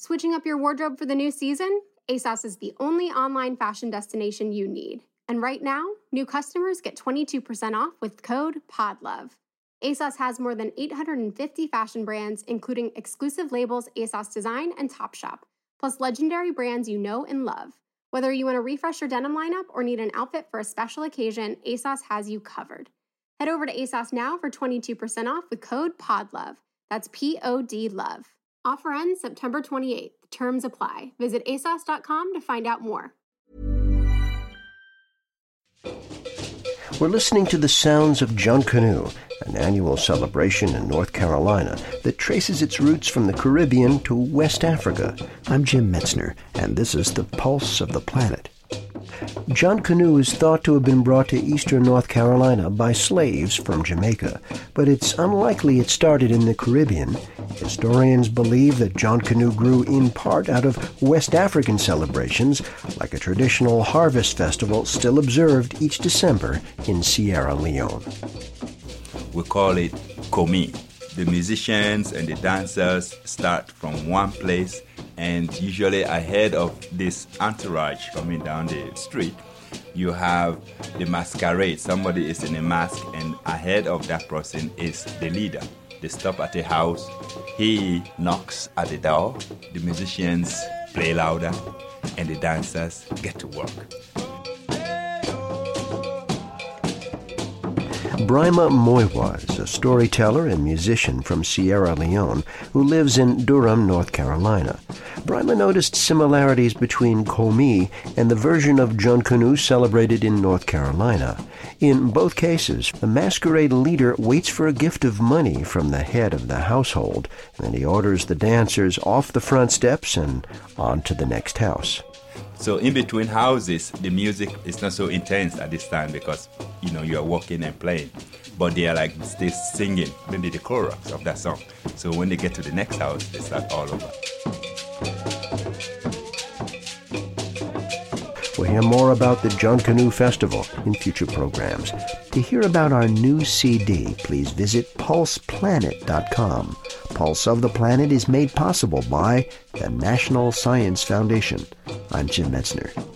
Switching up your wardrobe for the new season? ASOS is the only online fashion destination you need. And right now, new customers get 22% off with code PODLOVE. ASOS has more than 850 fashion brands, including exclusive labels ASOS Design and Topshop, plus legendary brands you know and love. Whether you want to refresh your denim lineup or need an outfit for a special occasion, ASOS has you covered. Head over to ASOS now for 22% off with code PODLOVE. That's P O D LOVE. Offer ends September 28th. Terms apply. Visit ASOS.com to find out more. We're listening to the sounds of Junkanoo, an annual celebration in North Carolina that traces its roots from the Caribbean to West Africa. I'm Jim Metzner, and this is the Pulse of the Planet. Junkanoo is thought to have been brought to eastern North Carolina by slaves from Jamaica, but it's unlikely it started in the Caribbean. Historians believe that John Canoe grew in part out of West African celebrations, like a traditional harvest festival still observed each December in Sierra Leone. We call it Komi. The musicians and the dancers start from one place and usually ahead of this entourage coming down the street, you have the masquerade. Somebody is in a mask, and ahead of that person is the leader. They stop at a house, he knocks at the door, the musicians play louder, and the dancers get to work. Brima Moiwa is a storyteller and musician from Sierra Leone who lives in Durham, North Carolina. Brima noticed similarities between Komi and the version of Junkanoo celebrated in North Carolina. In both cases, the masquerade leader waits for a gift of money from the head of the household, and then he orders the dancers off the front steps and on to the next house. So in between houses, the music is not so intense at this time because you know you are walking and playing, but they are like still singing maybe the chorus of that song. So when they get to the next house, they start all over. We'll hear more about the John Junkanoo Festival in future programs. To hear about our new CD, please visit pulseplanet.com. Pulse of the Planet is made possible by the National Science Foundation. I'm Jim Metzner.